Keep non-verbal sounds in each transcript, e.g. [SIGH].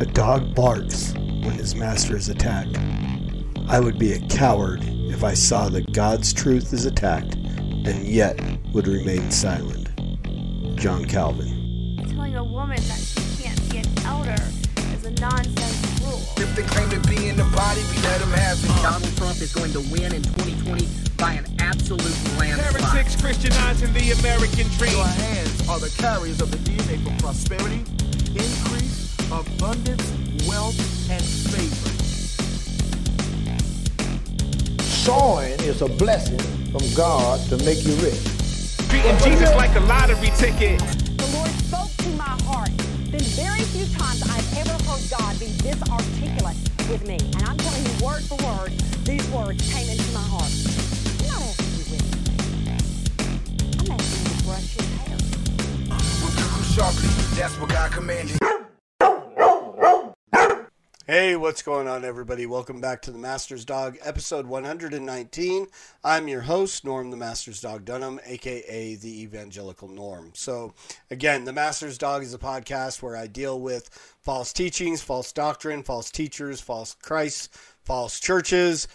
A dog barks when his master is attacked. I would be a coward if I saw that God's truth is attacked and yet would remain silent. John Calvin. Telling a woman that she can't be an elder is a nonsense rule. If they claim to be in the body, we let them have it. Donald Trump is going to win in 2020 by an absolute landslide. Heretics Christianizing the American dream. Your hands are the carriers of the DNA for prosperity, increase, abundance, wealth, and favor. Sowing is a blessing from God to make you rich. Treating Jesus like a lottery ticket. The Lord spoke to my heart. Been very few times I've ever heard God be this articulate with me. And I'm telling you, word for word, these words came into my heart. I'm not asking you with I'm asking you to brush your hair. Rebuke them sharply, that's what God commanded. Hey, what's going on, everybody? Welcome back to the Master's Dog, episode 119. I'm your host, Norm the Master's Dog Dunham, aka the Evangelical Norm. So, again, the Master's Dog is a podcast where I deal with false teachings, false doctrine, false teachers, false Christ, false churches.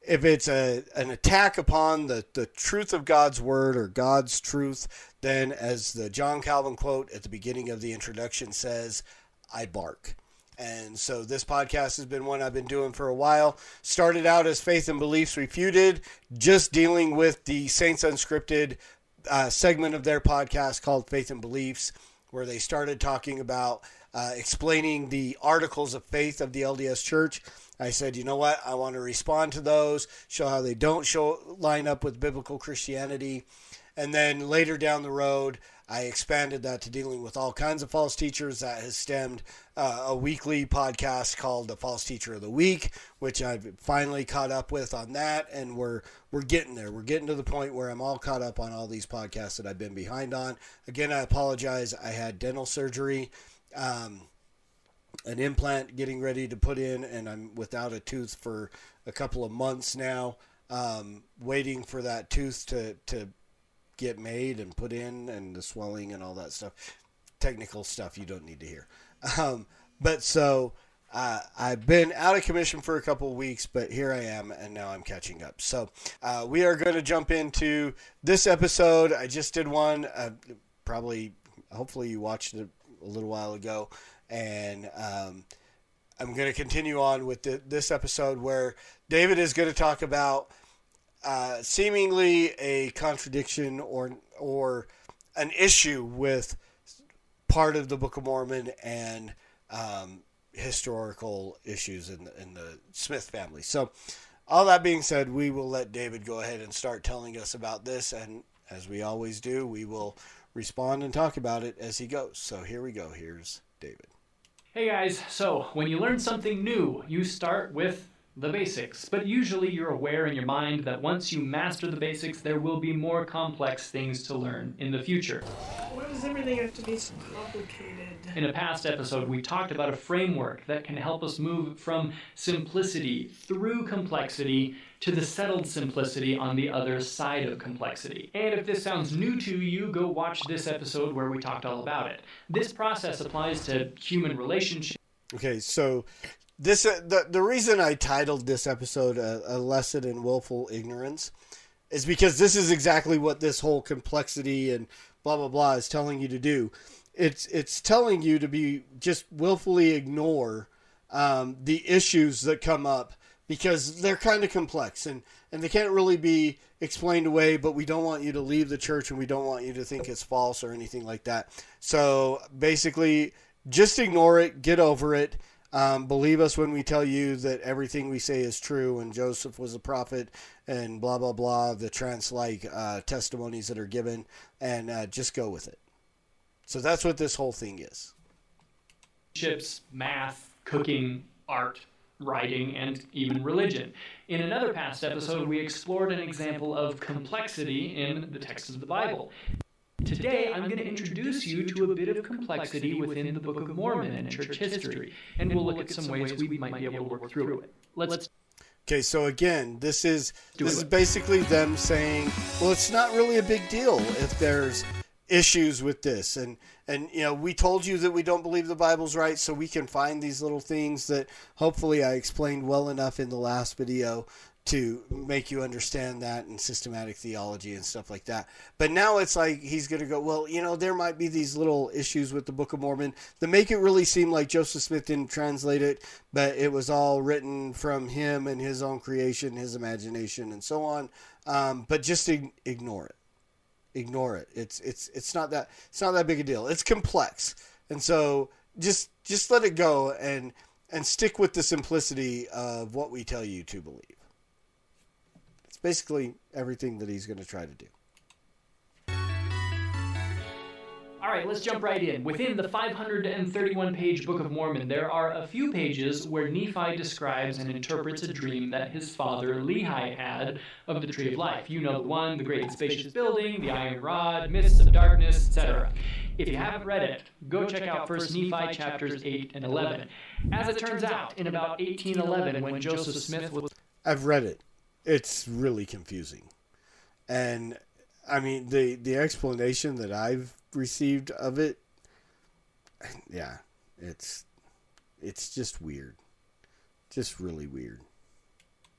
If it's a, an attack upon the, the truth of God's word or God's truth, then, as the John Calvin quote at the beginning of the introduction says, I bark. And so this podcast has been one I've been doing for a while. Started out as Faith and Beliefs Refuted, just dealing with the Saints Unscripted uh, segment of their podcast called Faith and Beliefs, where they started talking about uh, explaining the articles of faith of the LDS Church. I said, you know what? I want to respond to those, show how they don't show line up with biblical Christianity. And then later down the road, I expanded that to dealing with all kinds of false teachers. That has stemmed uh, a weekly podcast called the False Teacher of the Week, which I've finally caught up with on that, and we're we're getting there. We're getting to the point where I'm all caught up on all these podcasts that I've been behind on. Again, I apologize. I had dental surgery. Um, an implant getting ready to put in, and I'm without a tooth for a couple of months now, um, waiting for that tooth to, to get made and put in, and the swelling and all that stuff. Technical stuff you don't need to hear. [LAUGHS] Um, but so uh, I've been out of commission for a couple weeks, but here I am, and now I'm catching up. So uh, we are going to jump into this episode. I just did one, uh, probably, hopefully, you watched it a little while ago, and um, I'm going to continue on with the, this episode where David is going to talk about uh, seemingly a contradiction or or an issue with part of the Book of Mormon and um, historical issues in the, in the Smith family. So, all that being said, we will let David go ahead and start telling us about this, and as we always do, we will respond and talk about it as he goes. So here we go. Here's David. Hey guys, so when you learn something new, you start with the basics, but usually you're aware in your mind that once you master the basics, there will be more complex things to learn in the future. Why does everything have to be so complicated? In a past episode, we talked about a framework that can help us move from simplicity through complexity to the settled simplicity on the other side of complexity. And if this sounds new to you, go watch this episode where we talked all about it. This process applies to human relationships. Okay, so this uh, the the reason I titled this episode a, a lesson in willful ignorance is because this is exactly what this whole complexity and blah blah blah is telling you to do. It's it's telling you to be just willfully ignore um, the issues that come up because they're kind of complex and and they can't really be explained away. But we don't want you to leave the church and we don't want you to think it's false or anything like that. So basically, just ignore it, get over it. Um, believe us when we tell you that everything we say is true and Joseph was a prophet and blah, blah, blah, the trance like uh, testimonies that are given, and uh, just go with it. So that's what this whole thing is. relationships, math, cooking, art, writing, and even religion. In another past episode, we explored an example of complexity in the text of the Bible. Today, I'm going to introduce you to a bit of complexity within the Book of Mormon and church history, and we'll look at some ways we might be able to work through it. Let's Okay, so again, this is this is basically them saying, well, it's not really a big deal if there's issues with this. And and you know we told you that we don't believe the bible's right so we can find these little things that hopefully i explained well enough in the last video to make you understand that and systematic theology and stuff like that but now it's like he's going to go well you know there might be these little issues with the book of mormon that make it really seem like joseph smith didn't translate it but it was all written from him and his own creation his imagination and so on um, but just ig- ignore it ignore it. It's it's it's not that it's not that big a deal. It's complex, and so just just let it go and and stick with the simplicity of what we tell you to believe. Basically everything that he's going to try to do. All right, let's jump right in. Within the 531 page Book of Mormon, there are a few pages where Nephi describes and interprets a dream that his father Lehi had of the Tree of Life. You know the one, the great and spacious building, the iron rod, mists of darkness, etc. If you haven't read it, go check out 1 Nephi chapters 8 and 11. As it turns out, in about 1811, when Joseph Smith was I've read it. It's really confusing. And I mean the the explanation that I've received of it yeah, it's it's just weird. Just really weird.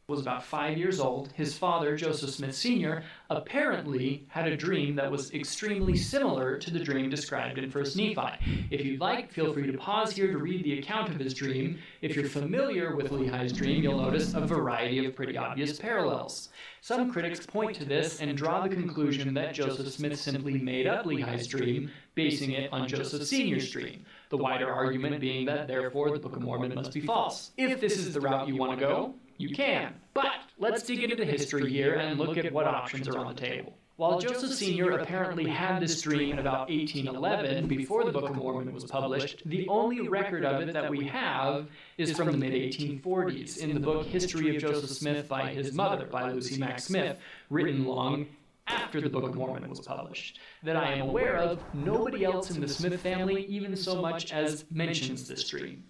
Was about five years old, his father, Joseph Smith Sr., apparently had a dream that was extremely similar to the dream described in 1st Nephi. If you'd like, feel free to pause here to read the account of his dream. If you're familiar with Lehi's dream, you'll notice a variety of pretty obvious parallels. Some critics point to this and draw the conclusion that Joseph Smith simply made up Lehi's dream, basing it on Joseph Sr.'s dream. The wider argument being that, therefore, the Book of Mormon must be false. If this is the route you want to go, you can. But let's dig into the history here and look at what options are on the table. While Joseph Sr. apparently had this dream in about 1811, before the Book of Mormon was published, the only record of it that we have is from the mid 1840s in the book History of Joseph Smith by his mother, by Lucy Mack Smith, written long after the Book of Mormon was published. That I am aware of, nobody else in the Smith family even so much as mentions this dream.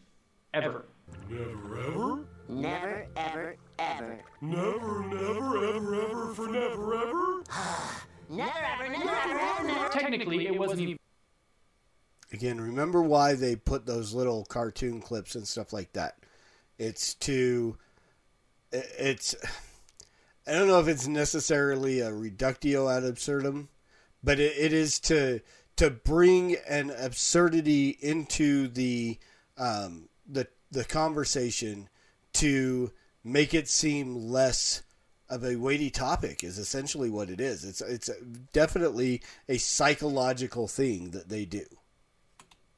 Ever. Never ever? Never, ever, ever. Never, never, ever, ever, for never ever? [SIGHS] Never, ever, never, ever, ever, never. Technically, it wasn't even. Again, remember why they put those little cartoon clips and stuff like that. It's to it's I don't know if it's necessarily a reductio ad absurdum, but it, it is to to bring an absurdity into the um, the the conversation to make it seem less of a weighty topic is essentially what it is. It's it's definitely a psychological thing that they do.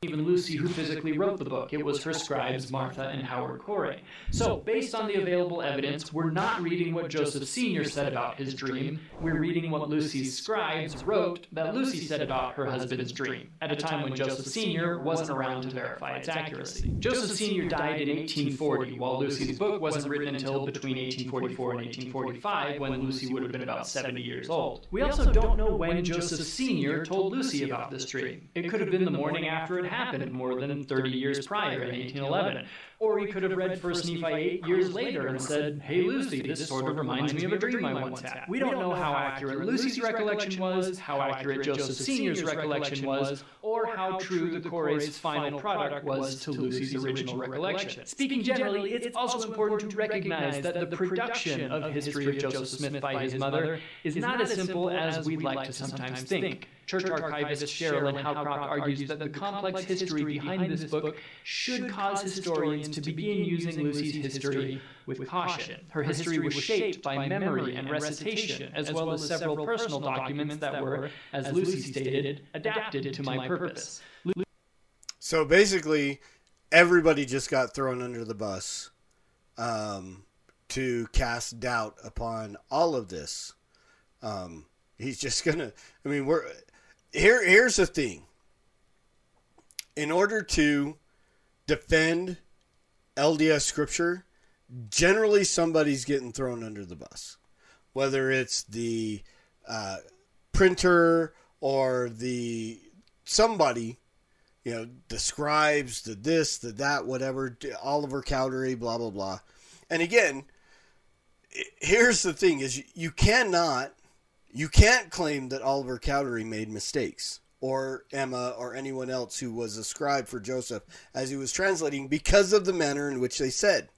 Even Lucy who physically wrote the book. It was her scribes, Martha and Howard Coray. So, based on the available evidence, we're not reading what Joseph Sr. said about his dream. We're reading what Lucy's scribes wrote that Lucy said about her husband's dream, at a time when Joseph Sr. wasn't around to verify its accuracy. Joseph Sr. died in 1840, while Lucy's book wasn't written until between 1844 and 1845, when Lucy would have been about 70 years old. We also don't know when Joseph Sr. told Lucy about this dream. It could have been the morning after it happened more than 30 years prior in 1811. Or he could have read 1 Nephi eight years later and said, Hey Lucy, this sort of reminds me of a dream I once had. We don't know how accurate Lucy's recollection was, how accurate Joseph Sr.'s recollection was, or how true the Coray's final product was to Lucy's original recollection. Speaking generally, it's also important to recognize that the production of History of Joseph Smith by his mother is not as simple as we'd like to sometimes think. Church archivist Sharalyn Howcroft argues that the complex history behind this book should cause historians to begin using Lucy's history with caution. Her history was shaped by memory and recitation, as well as several personal documents that were, as Lucy stated, adapted to my purpose. So basically, everybody just got thrown under the bus um, to cast doubt upon all of this. Um, he's just gonna. I mean, we're here. Here's the thing. In order to defend LDS scripture, generally somebody's getting thrown under the bus, whether it's the uh, printer or the somebody you know, the scribes, the this, the that, whatever, Oliver Cowdery, blah blah blah. And again, here's the thing: is you cannot, you can't claim that Oliver Cowdery made mistakes or Emma or anyone else who was a scribe for Joseph as he was translating because of the manner in which they said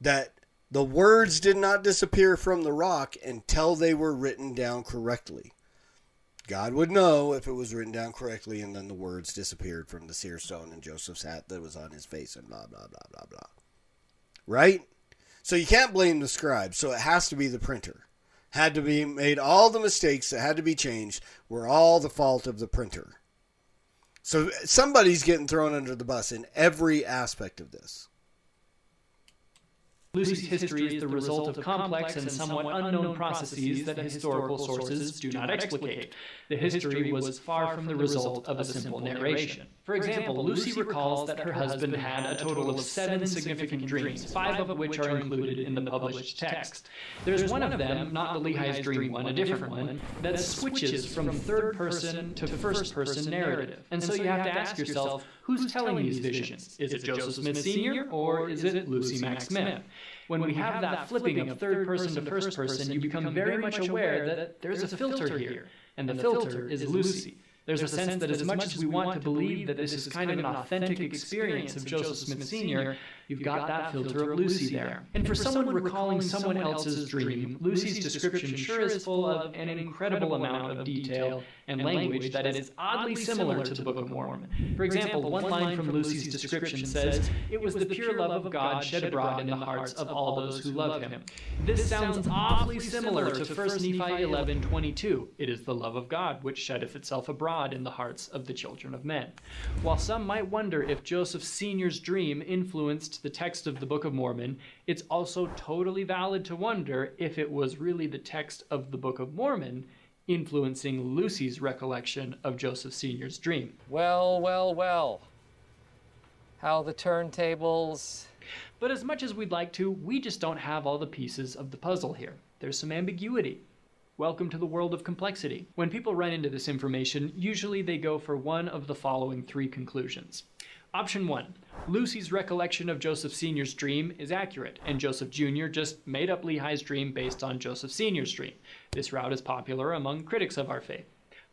that the words did not disappear from the rock until they were written down correctly. God would know if it was written down correctly, and then the words disappeared from the seer stone and Joseph's hat that was on his face, and blah, blah, blah, blah, blah. Right? So you can't blame the scribe, so it has to be the printer. Had to be made, all the mistakes that had to be changed were all the fault of the printer. So somebody's getting thrown under the bus in every aspect of this. Lucy's history is the result of complex and somewhat unknown processes that historical sources do not explicate. The history was far from the result of a simple narration. For example, Lucy recalls that her husband had a total of seven significant dreams, five of which are included in the published text. There's one of them, not the Lehi's dream one, a different one, that switches from third person to first person narrative. And so you have to ask yourself, who's telling these visions? Is it Joseph Smith Sr. or is it Lucy Mack Smith? When we have that flipping of third person to first person, you become very much aware that there's a filter here, and the filter is Lucy. There's a sense that as much as we want to believe that this is kind of an authentic experience of Joseph Smith Sr., you've got that filter of Lucy there. And for someone recalling someone else's dream, Lucy's description sure is full of an incredible amount of detail and language that is oddly similar to the Book of Mormon. For example, one line from Lucy's description says, It was the pure love of God shed abroad in the hearts of all those who love him. This sounds awfully similar to 1 Nephi 11 22. It is the love of God which sheddeth itself abroad in the hearts of the children of men. While some might wonder if Joseph Sr.'s dream influenced the text of the Book of Mormon, it's also totally valid to wonder if it was really the text of the Book of Mormon influencing Lucy's recollection of Joseph Sr.'s dream. Well, well, well. How the turntables. But as much as we'd like to, we just don't have all the pieces of the puzzle here. There's some ambiguity. Welcome to the world of complexity. When people run into this information, usually they go for one of the following three conclusions. Option 1 Lucy's recollection of Joseph Sr.'s dream is accurate, and Joseph Jr. just made up Lehi's dream based on Joseph Sr.'s dream. This route is popular among critics of our faith.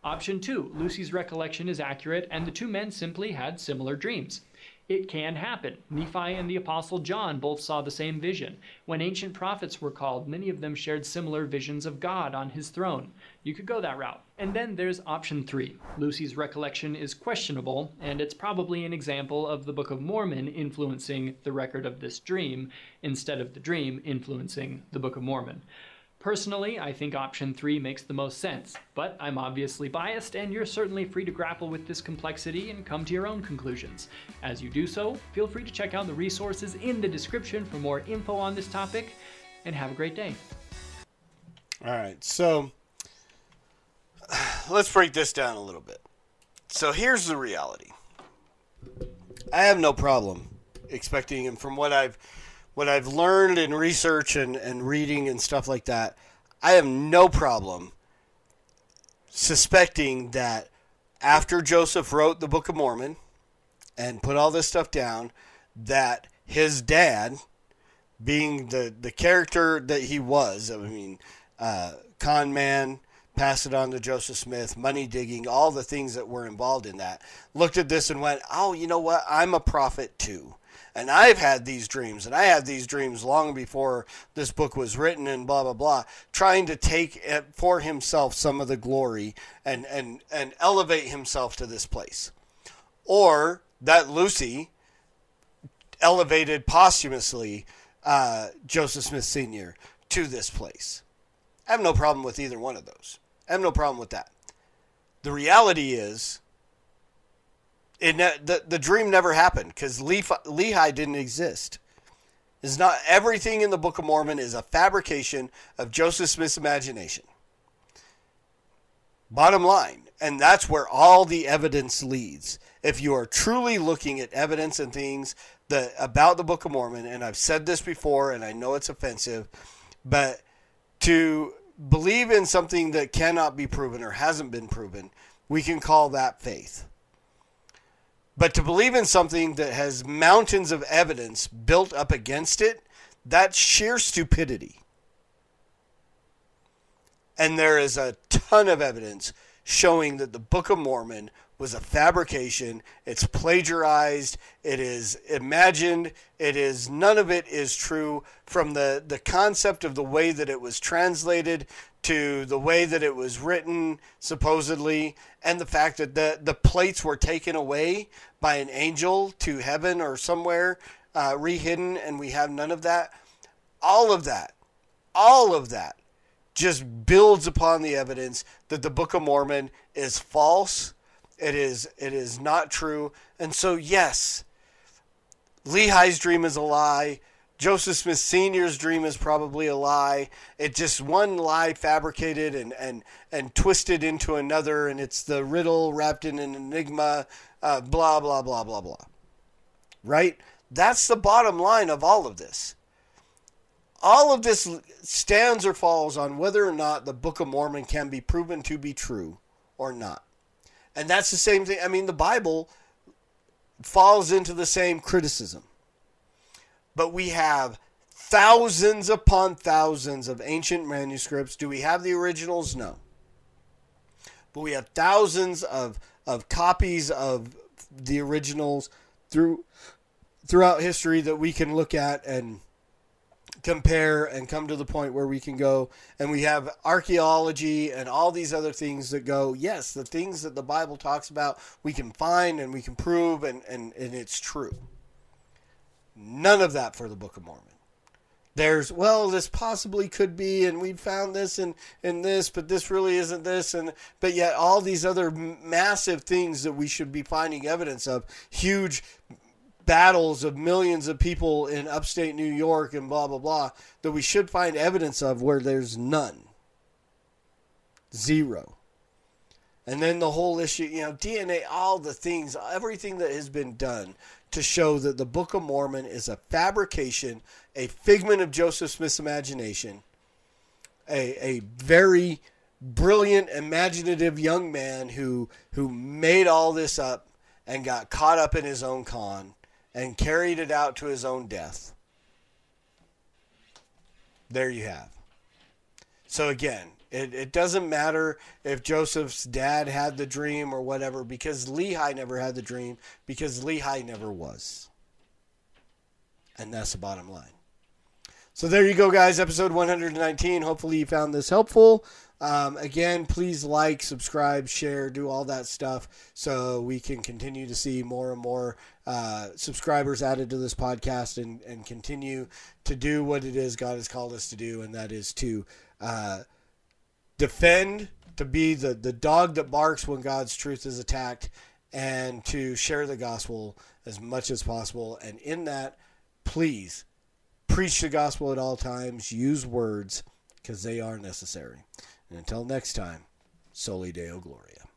Option 2 Lucy's recollection is accurate, and the two men simply had similar dreams. It can happen. Nephi and the Apostle John both saw the same vision. When ancient prophets were called, many of them shared similar visions of God on his throne. You could go that route. And then there's option three. Lucy's recollection is questionable, and it's probably an example of the Book of Mormon influencing the record of this dream instead of the dream influencing the Book of Mormon. Personally, I think option three makes the most sense, but I'm obviously biased, and you're certainly free to grapple with this complexity and come to your own conclusions. As you do so, feel free to check out the resources in the description for more info on this topic, and have a great day. All right, so [SIGHS] let's break this down a little bit. So here's the reality. I have no problem expecting, and from what I've what I've learned in research and, and reading and stuff like that, I have no problem suspecting that after Joseph wrote the Book of Mormon and put all this stuff down, that his dad, being the, the character that he was, I mean, uh, con man, pass it on to Joseph Smith, money digging, all the things that were involved in that, looked at this and went, oh, you know what? I'm a prophet too. And I've had these dreams, and I had these dreams long before this book was written, and blah, blah, blah, trying to take for himself some of the glory and, and, and elevate himself to this place. Or that Lucy elevated posthumously uh, Joseph Smith Sr. to this place. I have no problem with either one of those. I have no problem with that. The reality is, it ne- the the dream never happened because Lehi, Lehi didn't exist. Is not everything in the Book of Mormon is a fabrication of Joseph Smith's imagination. Bottom line, and that's where all the evidence leads. If you are truly looking at evidence and things that about the Book of Mormon, and I've said this before, and I know it's offensive, but to believe in something that cannot be proven or hasn't been proven, we can call that faith. But to believe in something that has mountains of evidence built up against it, that's sheer stupidity. And there is a ton of evidence showing that the Book of Mormon was a fabrication. It's plagiarized. It is imagined. It is none of it is true from the, the concept of the way that it was translated to the way that it was written, supposedly, and the fact that the, the plates were taken away by an angel to heaven or somewhere, uh, rehidden, and we have none of that. All of that, all of that just builds upon the evidence that the Book of Mormon is false. It is it is not true. And so yes, Lehi's dream is a lie. Joseph Smith Sr.'s dream is probably a lie. It's just one lie fabricated and, and, and twisted into another, and it's the riddle wrapped in an enigma, uh, blah, blah, blah, blah, blah. Right? That's the bottom line of all of this. All of this stands or falls on whether or not the Book of Mormon can be proven to be true or not. And that's the same thing. I mean, the Bible falls into the same criticism. But we have thousands upon thousands of ancient manuscripts. Do we have the originals? No. But we have thousands of, of copies of the originals through throughout history that we can look at and compare and come to the point where we can go and we have archaeology and all these other things that go yes the things that the bible talks about we can find and we can prove and, and, and it's true. None of that for the book of mormon. There's well this possibly could be and we found this and and this but this really isn't this and but yet all these other massive things that we should be finding evidence of huge battles of millions of people in upstate New York and blah blah blah that we should find evidence of where there's none. Zero. And then the whole issue, you know, DNA, all the things, everything that has been done to show that the Book of Mormon is a fabrication, a figment of Joseph Smith's imagination, a, a very brilliant, imaginative young man who who made all this up and got caught up in his own con and carried it out to his own death. There you have. So again, it, it doesn't matter if Joseph's dad had the dream or whatever, because Lehi never had the dream, because Lehi never was. And that's the bottom line. So there you go, guys. Episode 119. Hopefully you found this helpful. Um, again, please like, subscribe, share, do all that stuff so we can continue to see more and more uh, subscribers added to this podcast and, and continue to do what it is God has called us to do, and that is to uh, defend, to be the, the dog that barks when God's truth is attacked, and to share the gospel as much as possible. And in that, please preach the gospel at all times, use words because they are necessary. And until next time, Soli Deo Gloria.